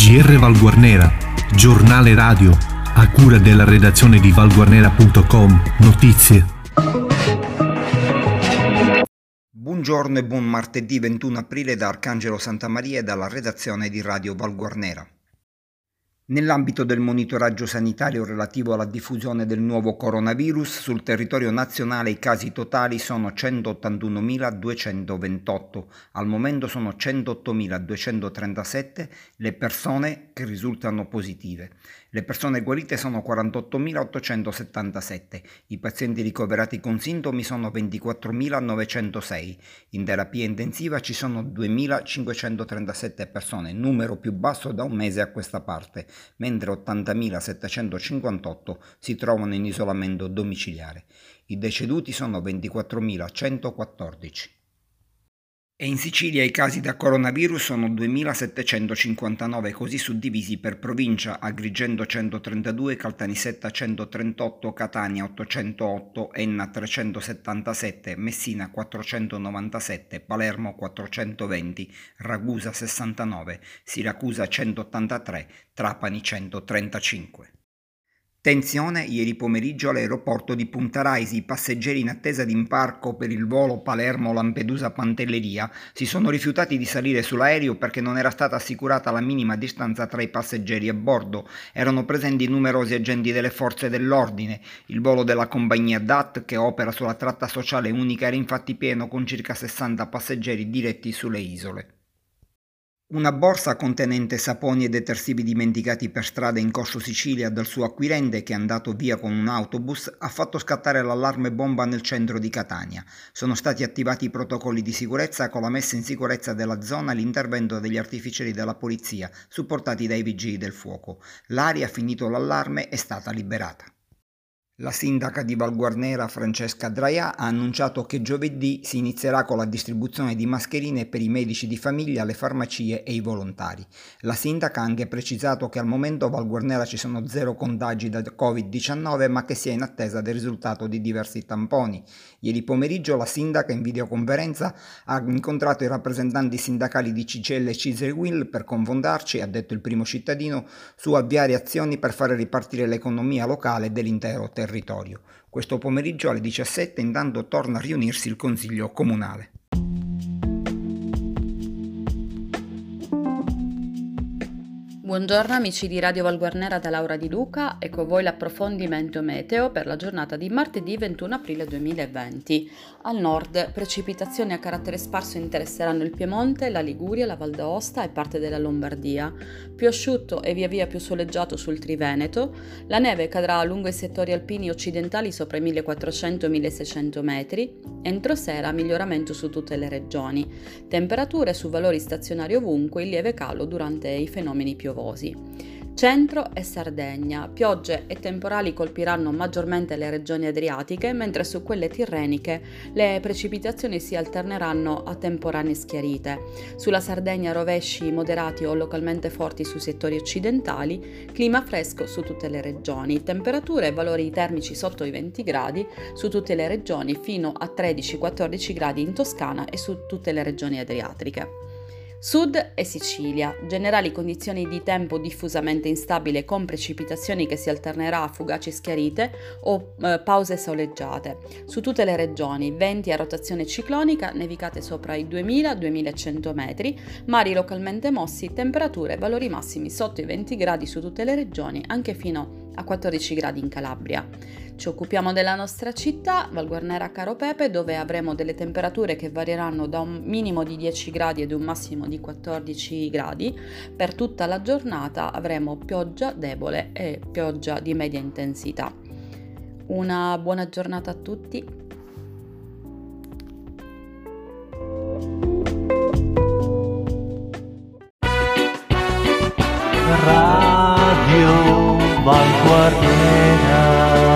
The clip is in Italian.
GR Valguarnera, giornale radio, a cura della redazione di valguarnera.com, notizie. Buongiorno e buon martedì 21 aprile da Arcangelo Santa Maria e dalla redazione di Radio Valguarnera. Nell'ambito del monitoraggio sanitario relativo alla diffusione del nuovo coronavirus, sul territorio nazionale i casi totali sono 181.228. Al momento sono 108.237 le persone che risultano positive. Le persone guarite sono 48.877. I pazienti ricoverati con sintomi sono 24.906. In terapia intensiva ci sono 2.537 persone, numero più basso da un mese a questa parte mentre 80.758 si trovano in isolamento domiciliare. I deceduti sono 24.114. E in Sicilia i casi da coronavirus sono 2.759, così suddivisi per provincia Agrigento 132, Caltanissetta 138, Catania 808, Enna 377, Messina 497, Palermo 420, Ragusa 69, Siracusa 183, Trapani 135. Tensione ieri pomeriggio all'aeroporto di Punta Raisi. I passeggeri in attesa di imbarco per il volo Palermo-Lampedusa-Pantelleria si sono rifiutati di salire sull'aereo perché non era stata assicurata la minima distanza tra i passeggeri a bordo. Erano presenti numerosi agenti delle forze dell'ordine. Il volo della compagnia DAT, che opera sulla tratta sociale unica, era infatti pieno con circa 60 passeggeri diretti sulle isole. Una borsa contenente saponi e detersivi dimenticati per strada in Corso Sicilia dal suo acquirente che è andato via con un autobus ha fatto scattare l'allarme bomba nel centro di Catania. Sono stati attivati i protocolli di sicurezza con la messa in sicurezza della zona e l'intervento degli artificieri della polizia supportati dai vigili del fuoco. L'aria, finito l'allarme, è stata liberata. La sindaca di Valguarnera Francesca Draia ha annunciato che giovedì si inizierà con la distribuzione di mascherine per i medici di famiglia, le farmacie e i volontari. La sindaca ha anche precisato che al momento a Valguarnera ci sono zero contagi da Covid-19 ma che si è in attesa del risultato di diversi tamponi. Ieri pomeriggio la sindaca in videoconferenza ha incontrato i rappresentanti sindacali di CCL e Ciselwill per confondarci, ha detto il primo cittadino, su avviare azioni per fare ripartire l'economia locale dell'intero territorio territorio. Questo pomeriggio alle 17 intanto torna a riunirsi il Consiglio Comunale. Buongiorno amici di Radio Valguarnera da Laura Di Luca e con voi l'approfondimento meteo per la giornata di martedì 21 aprile 2020. Al nord precipitazioni a carattere sparso interesseranno il Piemonte, la Liguria, la Val d'Aosta e parte della Lombardia. Più asciutto e via via più soleggiato sul Triveneto. La neve cadrà lungo i settori alpini occidentali sopra i 1400-1600 metri. Entro sera miglioramento su tutte le regioni. Temperature su valori stazionari ovunque, in lieve calo durante i fenomeni piovosi piovosi. Centro e Sardegna. Piogge e temporali colpiranno maggiormente le regioni adriatiche, mentre su quelle tirreniche le precipitazioni si alterneranno a temporanee schiarite. Sulla Sardegna rovesci moderati o localmente forti sui settori occidentali, clima fresco su tutte le regioni, temperature e valori termici sotto i 20 gradi su tutte le regioni fino a 13-14 gradi in Toscana e su tutte le regioni adriatiche. Sud e Sicilia. Generali condizioni di tempo diffusamente instabile con precipitazioni che si alternerà a fugaci schiarite o eh, pause soleggiate. Su tutte le regioni, venti a rotazione ciclonica, nevicate sopra i 2000-2100 metri, mari localmente mossi, temperature e valori massimi sotto i 20 gradi su tutte le regioni, anche fino a 14 gradi in Calabria. Ci occupiamo della nostra città, Valguarnera Caro Pepe, dove avremo delle temperature che varieranno da un minimo di 10 gradi ed un massimo di 14 gradi. Per tutta la giornata avremo pioggia debole e pioggia di media intensità. Una buona giornata a tutti. Radio valguardera.